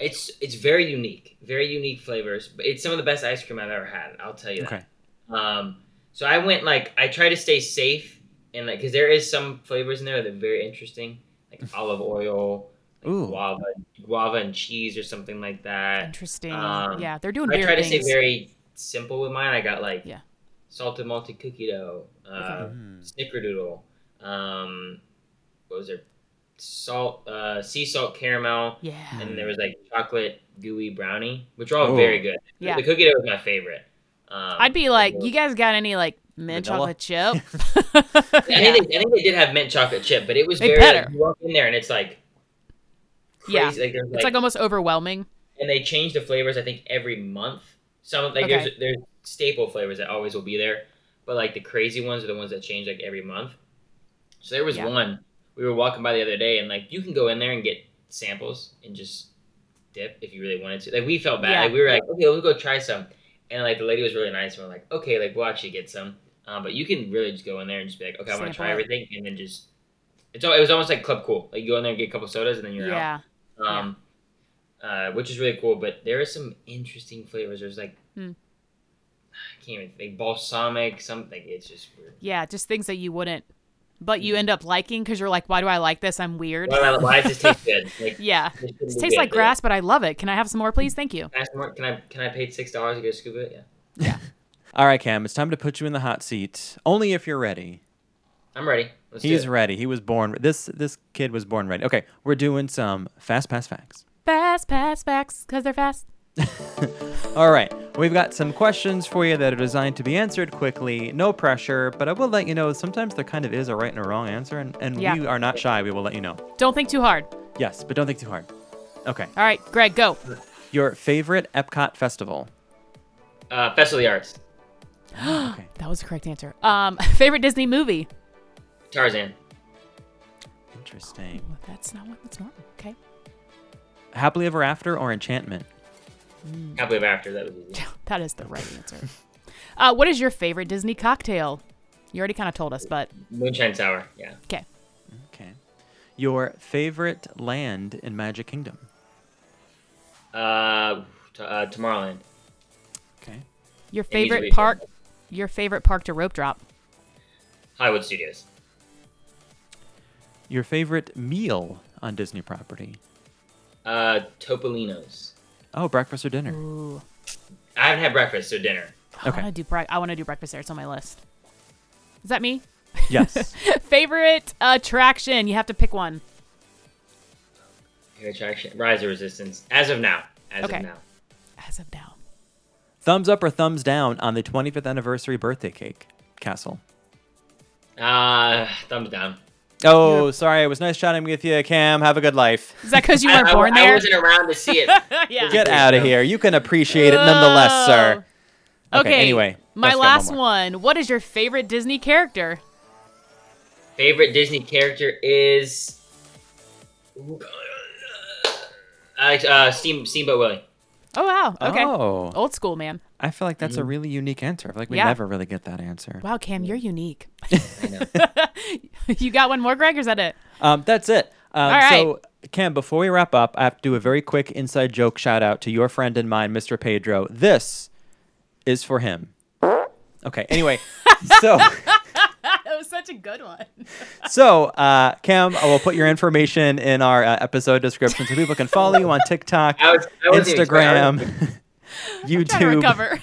It's it's very unique, very unique flavors. It's some of the best ice cream I've ever had. I'll tell you that. Okay. Um, so I went like I try to stay safe and like because there is some flavors in there that are very interesting, like olive oil, like Ooh. guava, guava and cheese or something like that. Interesting. Um, yeah, they're doing I weird try to things. stay very simple with mine. I got like Yeah. salted malted cookie dough, uh, Mm. snickerdoodle, um, what was there? Salt, uh, sea salt caramel, yeah. and there was like chocolate gooey brownie, which are all Oh. very good. Yeah. The cookie dough was my favorite. Um, I'd be like, you guys got any like mint Vanilla? chocolate chip? I, think they, I think they did have mint chocolate chip, but it was They very. better. Like, you walk in there and it's like. Crazy. Yeah. Like, It's like almost overwhelming. and they change the flavors. I think every month. Some like Okay. there's there's staple flavors that always will be there, but like the crazy ones are the ones that change like every month. So there was Yeah. one we were walking by the other day, and like you can go in there and get samples and just dip if you really wanted to. Like we felt bad. Yeah. Like we were like, okay, we'll go try some, and like the lady was really nice. And we're like, okay, like we'll actually get some. Um, but you can really just go in there and just be like, okay, I want to try everything, and then just it's all, it was almost like Club Cool. Like you go in there and get a couple sodas, and then you're out Yeah. um, uh, which is really cool. But there are some interesting flavors. There's like Hmm. I can't even think balsamic something. It's just weird. Yeah, just things that you wouldn't, but you end up liking because you're like, why do I like this? I'm weird. Why, why- why does this taste good? Like, Yeah. this It tastes good, like but grass, but I love it. Can I have some more, please? Thank you. Can I, more? can I can I pay six dollars to get a scoop of it? Yeah. Yeah, All right, Cam. It's time to put you in the hot seat. Only if you're ready. I'm ready. Let's He's ready. He was born. This this kid was born ready. Okay, we're doing some fast pass facts. Fast pass facts because they're fast. All right, we've got some questions for you that are designed to be answered quickly. No pressure, but I will let you know sometimes there kind of is a right and a wrong answer, and, and Yeah. we are not shy. We will let you know. Don't think too hard. Yes, but don't think too hard. Okay, All right, Greg, go. your favorite Epcot festival? Uh, Festival of the Arts. Okay, That was the correct answer. Um, favorite Disney movie? Tarzan. interesting. Well, that's not what. That's not okay. Happily Ever After or Enchantment? Happily Ever After. That was easy. That is the right answer. Uh, what is your favorite Disney cocktail? You already kind of told us, but Moonshine Sour. Yeah. okay. Okay. Your favorite land in Magic Kingdom? Uh, t- uh, Tomorrowland. Okay. Your It needs to favorite park? Your favorite park to rope drop? Hollywood Studios. Your favorite meal on Disney property? Uh, Topolino's. Oh, breakfast or dinner? Ooh. I haven't had breakfast, so dinner. I Okay. want to do bre- I want to do breakfast there. It's on my list. Is that me? Yes. favorite attraction? You have to pick one. Air attraction. Rise of Resistance. As of now. As Okay. of now. As of now. thumbs up or thumbs down on the 25th anniversary birthday cake, Castle? Uh, thumbs down. Oh, sorry. It was nice chatting with you, Cam. Have a good life. Is that because you weren't I, born I there? wasn't around to see it. yeah. Get out of here. You can appreciate it nonetheless, sir. Okay. anyway, my last more. one. What is your favorite Disney character? Favorite Disney character is. I uh, Steam Steamboat Willie. Oh wow. Okay. Oh, Old school, man. I feel like that's a Mm. really unique answer. I feel like we Yeah. never really get that answer. Wow, Cam, you're unique. I know. you got one more, Greg, or is that it? Um, that's it. Um, All right. So, Cam, before we wrap up, I have to do a very quick inside joke shout out to your friend and mine, Mr. Pedro. This is for him. Okay. Anyway, so that was such a good one. so uh, Cam, I will put your information in our uh, episode description so people can follow you on TikTok, I was, I wasn't even expecting- Instagram, YouTube, recover.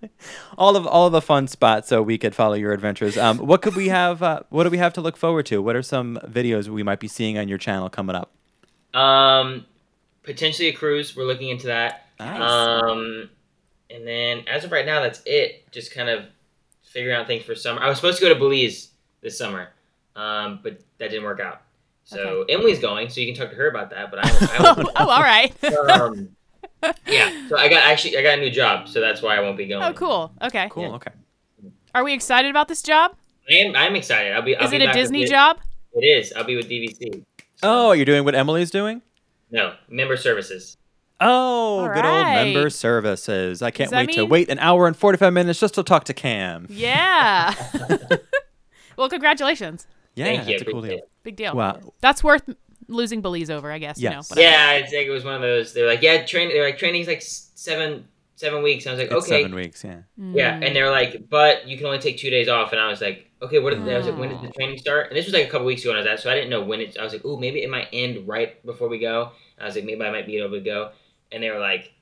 all of all of the fun spots so we could follow your adventures. Um, what could we have? Uh, what do we have to look forward to? What are some videos we might be seeing on your channel coming up? Um, potentially a cruise. We're looking into that. Nice. Um, and then as of right now, that's it. Just kind of figuring out things for summer. I was supposed to go to Belize this summer, um, but that didn't work out. So Emily's going, so you can talk to her about that. But I, I oh, won't. oh, all right. um, yeah. So I got actually I got a new job, so that's why I won't be going. oh, cool. Okay. cool. yeah. Okay. Are we excited about this job? I am, I'm excited. I'll be. I'll Is be it a Disney job? It is. I'll be with DVC. Oh, you're doing what Emily's doing? No, member services. Oh, All good old member services. I can't that wait to wait an hour and 45 minutes just to talk to Cam. Yeah. well, congratulations. Yeah, Thank you. it's a cool appreciate deal. Big deal. Wow. That's worth losing Belize over, I guess. You know, Yeah, I think it was one of those. They're like, yeah, train. They're like, training's like seven seven weeks. And I was like, It's okay, seven weeks, yeah. yeah. And they're like, but you can only take two days off. And I was like, okay, what? Did, I was like, when does the ah. training start? And this was like a couple weeks ago, and I was at, so I didn't know when it. I was like, oh, maybe it might end right before we go. And I was like, maybe I might be able to go. And they were like,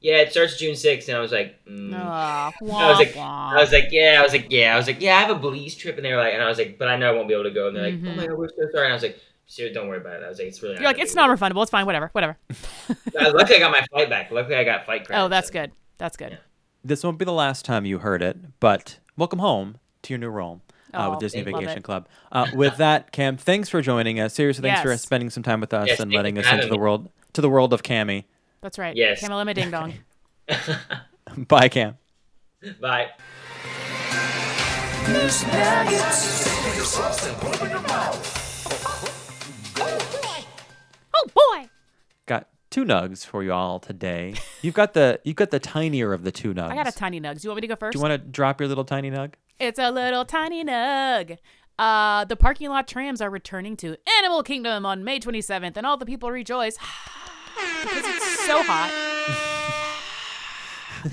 yeah, it starts June sixth. And I was like, mm. Aw, I was like- wah. I was like, yeah, I was like, yeah, I was like, yeah, I have a Belize trip, and they were like, and I was like, but I know I won't be able to go, and they're like, Mhm. oh my god, we're so sorry, and I was like, Sir, don't worry about it. I was like, it's really. You're like, it's not refundable. It's fine. Whatever. Whatever. deal." Luckily, I got my flight back. Luckily, I got flight credit. oh, that's so- good. That's good. Yeah. This won't be the last time you heard it, but welcome home to your new role uh, Oh, with Disney Vacation. Club. Uh, with that, Cam, thanks for joining us. Seriously, thanks for spending some time with us Yes, and letting us into the world to the world of Cammy. That's right. Yes. Camelima Ding Dong. Bye, Cam. Bye. oh boy. Got two nugs for you all today. You've got the you've got the tinier of the two nugs. I got a tiny nug. Do you want me to go first? Do you want to drop your little tiny nug? It's a little tiny nug. Uh, the parking lot trams are returning to Animal Kingdom on May 27th, and all the people rejoice because it's so hot.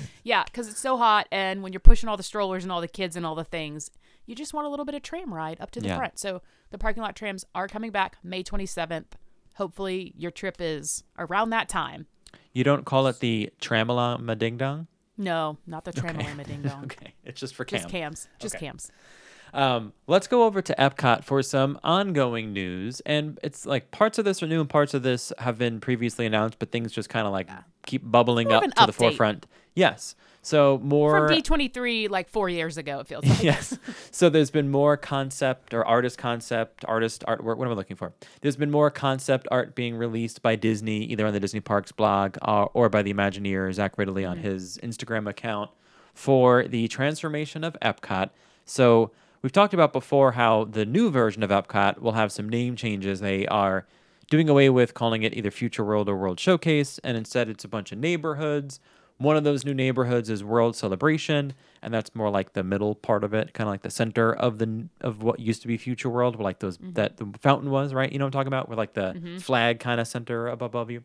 yeah, because it's so hot, and when you're pushing all the strollers and all the kids and all the things, you just want a little bit of tram ride up to the Yeah. front. So the parking lot trams are coming back May 27th. Hopefully, your trip is around that time. You don't call it the Tramalama Ding Dong? No, not the tram Okay. ding dong. Okay, it's just for Cam. Just cams. Just Okay. cams. Um, let's go over to Epcot for some ongoing news. And it's like parts of this are new and parts of this have been previously announced, but things just kind of like keep bubbling More up to the forefront. Yes. So more. From D23 like four years ago, it feels like. yes. So there's been more concept or artist concept, artist artwork. What am I looking for? There's been more concept art being released by Disney, either on the Disney Parks blog uh, or by the Imagineer, Zach Riddley, on his Instagram account for the transformation of Epcot. So we've talked about before how the new version of Epcot will have some name changes. They are doing away with calling it either Future World or World Showcase, and instead it's a bunch of neighborhoods. One of those new neighborhoods is World Celebration, and that's more like the middle part of it, kind of like the center of the of what used to be Future World, where like those that the fountain was, right? You know what I'm talking about, where like the flag kind of center up above you.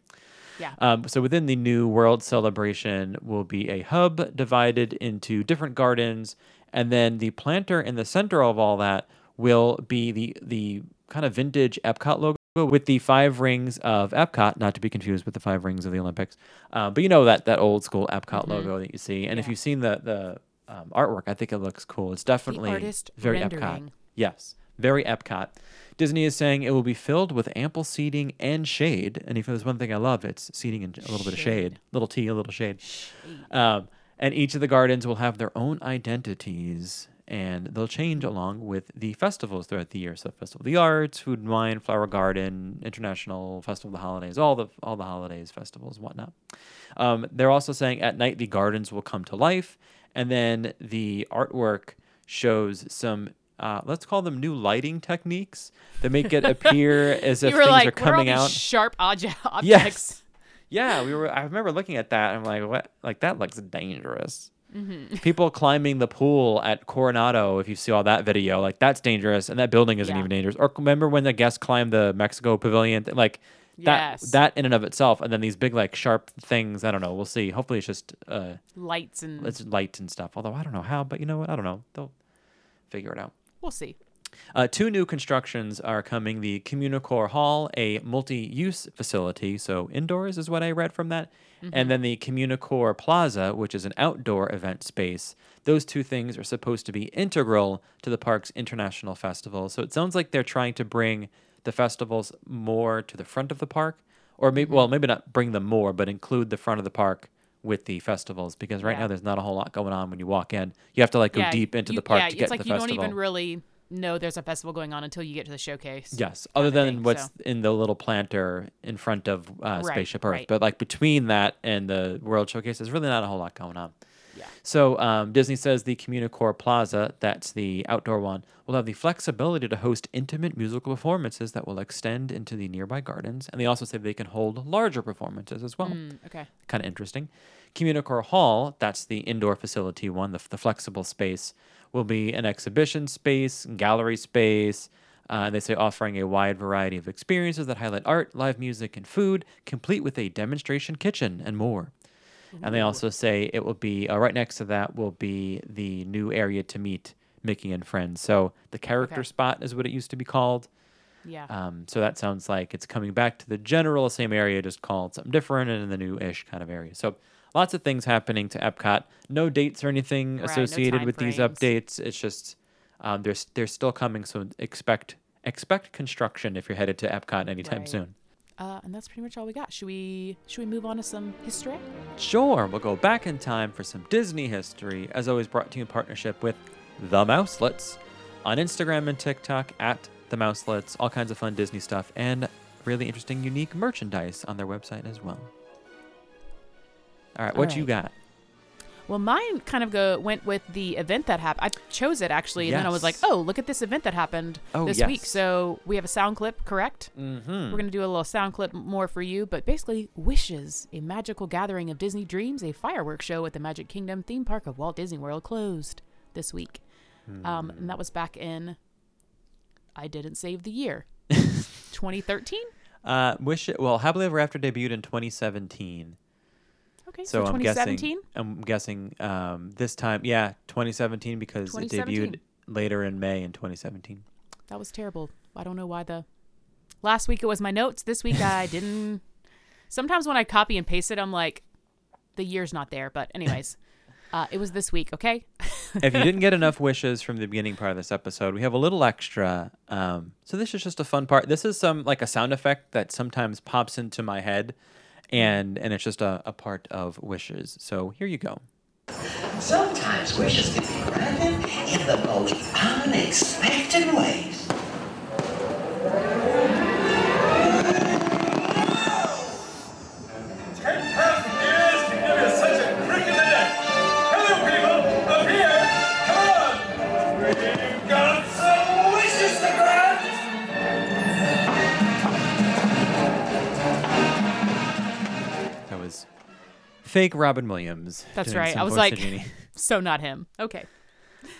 Yeah. Um, so within the new World Celebration will be a hub divided into different gardens, and then the planter in the center of all that will be the the kind of vintage Epcot logo with the five rings of Epcot, not to be confused with the five rings of the Olympics. Uh, but you know that that old school Epcot logo that you see, and if you've seen the the um, artwork, I think it looks cool. It's definitely very Epcot. Yes, very Epcot. Disney is saying it will be filled with ample seating and shade. And if there's one thing I love, it's seating and a little bit of shade. Shade. Little tea, a little shade. Um, and each of the gardens will have their own identities and they'll change along with the festivals throughout the year. So Festival of the Arts, Food and Wine, Flower Garden, International Festival of the Holidays, all the all the holidays, festivals, whatnot. Um, they're also saying at night the gardens will come to life, and then the artwork shows some uh, let's call them new lighting techniques that make it appear as if things like, are "Where are coming out. sharp obje- objects. Yes. Yeah, we were. I remember looking at that. And I'm like, what? Like that looks dangerous. Mm-hmm. People climbing the pool at Coronado. If you see all that video, like that's dangerous, and that building isn't Yeah. even dangerous. Or remember when the guests climbed the Mexico Pavilion? Like that. Yes. That in and of itself, and then these big like sharp things. I don't know. We'll see. Hopefully, it's just uh, Lights and it's light and stuff. Although I don't know how, but you know what? I don't know. They'll figure it out. we'll see. Uh, two new constructions are coming the Communicore Hall, a multi use facility, so indoors is what I read from that, and then the Communicore Plaza, which is an outdoor event space. Those two things are supposed to be integral to the park's international festival. So it sounds like they're trying to bring the festivals more to the front of the park, or maybe, well, maybe not bring them more, but include the front of the park with the festivals because right Yeah. now there's not a whole lot going on when you walk in. You have to like go yeah, deep into you- the park yeah, to get it's to like the you don't even really know there's a festival going on until you get to the showcase. Yes, other than thing, what's so. in the little planter in front of uh, Right, Spaceship Earth. right. But like between that and the World Showcase, there's really not a whole lot going on. Yeah. So um, Disney says the Communicore Plaza, that's the outdoor one, will have the flexibility to host intimate musical performances that will extend into the nearby gardens. And they also say they can hold larger performances as well. Mm, okay. Kind of interesting. Communicore Hall, that's the indoor facility one, the, the flexible space, will be an exhibition space, gallery space. Uh, they say offering a wide variety of experiences that highlight art, live music, and food, complete with a demonstration kitchen and more. And they also say it will be uh, right next to that will be the new area to meet Mickey and friends. So the character Okay. spot is what it used to be called. Yeah. Um, so that sounds like it's coming back to the general same area, just called something different and in the new-ish kind of area. So lots of things happening to Epcot. No dates or anything Right, associated time with these updates. It's just um, they're they're still coming. So expect expect construction if you're headed to Epcot anytime Right. soon. Uh, and that's pretty much all we got. Should we should we move on to some history? Sure, we'll go back in time for some Disney history, as always brought to you in partnership with The Mouselets on Instagram and TikTok at The Mouselets, all kinds of fun Disney stuff and really interesting, unique merchandise on their website as well. All right, All what you got? Well, mine kind of go went with the event that happened. I chose it actually, and then I was like, "Oh, look at this event that happened Oh, this week." So we have a sound clip, correct? Mm-hmm. We're gonna do a little sound clip more for you, but basically, Wishes, a magical gathering of Disney dreams, a fireworks show at the Magic Kingdom theme park of Walt Disney World closed this week, um, and that was back in. I didn't save the year. 2013. Uh, Wish it, well, Happily Ever After debuted in 2017. Okay, So, so, I'm 2017. guessing I'm guessing um, this time, yeah, 2017 because it 2017. debuted later in May in 2017. That was terrible. I don't know why the last week it was my notes. This week I didn't. Sometimes when I copy and paste it, I'm like, the year's not there. But anyways, uh, it was this week. Okay. if you didn't get enough wishes from the beginning part of this episode, we have a little extra. Um, so this is just a fun part. This is some like a sound effect that sometimes pops into my head, and and it's just a, a part of wishes. So here you go. Sometimes wishes can be granted in the most unexpected ways. Fake Robin Williams. That's right. I was like, so not him. Okay.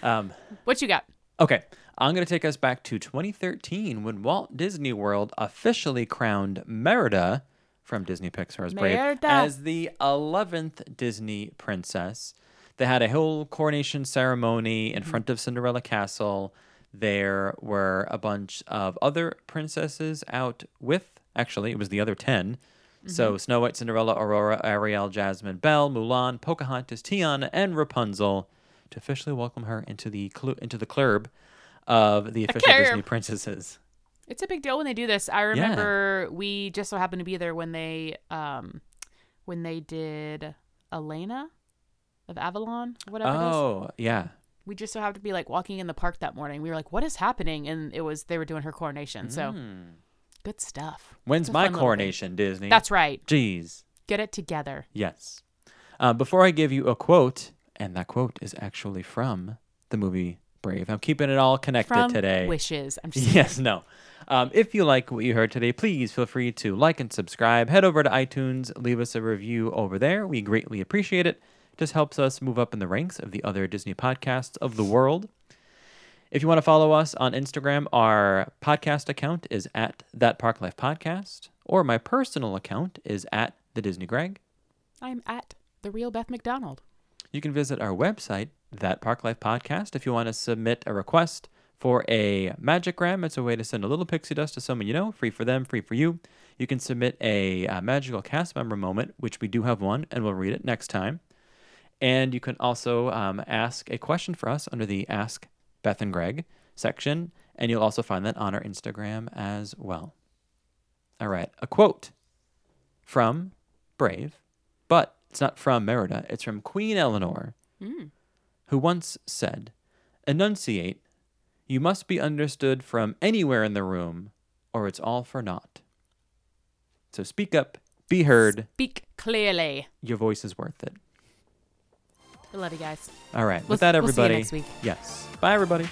Um, What you got? Okay, I'm going to take us back to 2013 when Walt Disney World officially crowned Merida from Disney Pixar's Brave Merida. as the 11th Disney princess. They had a whole coronation ceremony in front of Cinderella Castle. There were a bunch of other princesses out with, actually, it was the other 10. So Snow White, Cinderella, Aurora, Ariel, Jasmine, Belle, Mulan, Pocahontas, Tiana, and Rapunzel to officially welcome her into the clu- into the club of the official. Disney princesses. It's a big deal when they do this. I remember we just so happened to be there when they um when they did Elena of Avalor, whatever it is. Oh, yeah. We just so happened to be like walking in the park that morning. We were like, "What is happening?" And it was they were doing her coronation. So good stuff. When's my fun little thing. coronation, Disney? That's right. Jeez. Get it together. Yes. Uh, before I give you a quote, and that quote is actually from the movie Brave. I'm keeping it all connected From today. wishes. I'm just Yes, no. Um, if you like what you heard today, please feel free to like and subscribe. Head over to iTunes, leave us a review over there. We greatly appreciate it. Just helps us move up in the ranks of the other Disney podcasts of the world. If you want to follow us on Instagram, our podcast account is at That Park Life Podcast, or my personal account is at The Disney Greg. I'm at the real Beth McDonald. You can visit our website, That Park Life Podcast, if you want to submit a request for a Magigram. It's a way to send a little pixie dust to someone you know, free for them, free for you. You can submit a, uh magical cast member moment, which we do have one, and we'll read it next time. And you can also um, ask a question for us under the Ask Beth and Greg section, and you'll also find that on our Instagram as well. All right, a quote from Brave, but it's not from Merida, it's from Queen Eleanor, hmm. who once said, Enunciate, you must be understood from anywhere in the room, or it's all for naught. So speak up, be heard, Speak clearly. your voice is worth it. I love you guys. All right, We'll- with that, we'll see you everybody. next week. Yes. Bye, everybody.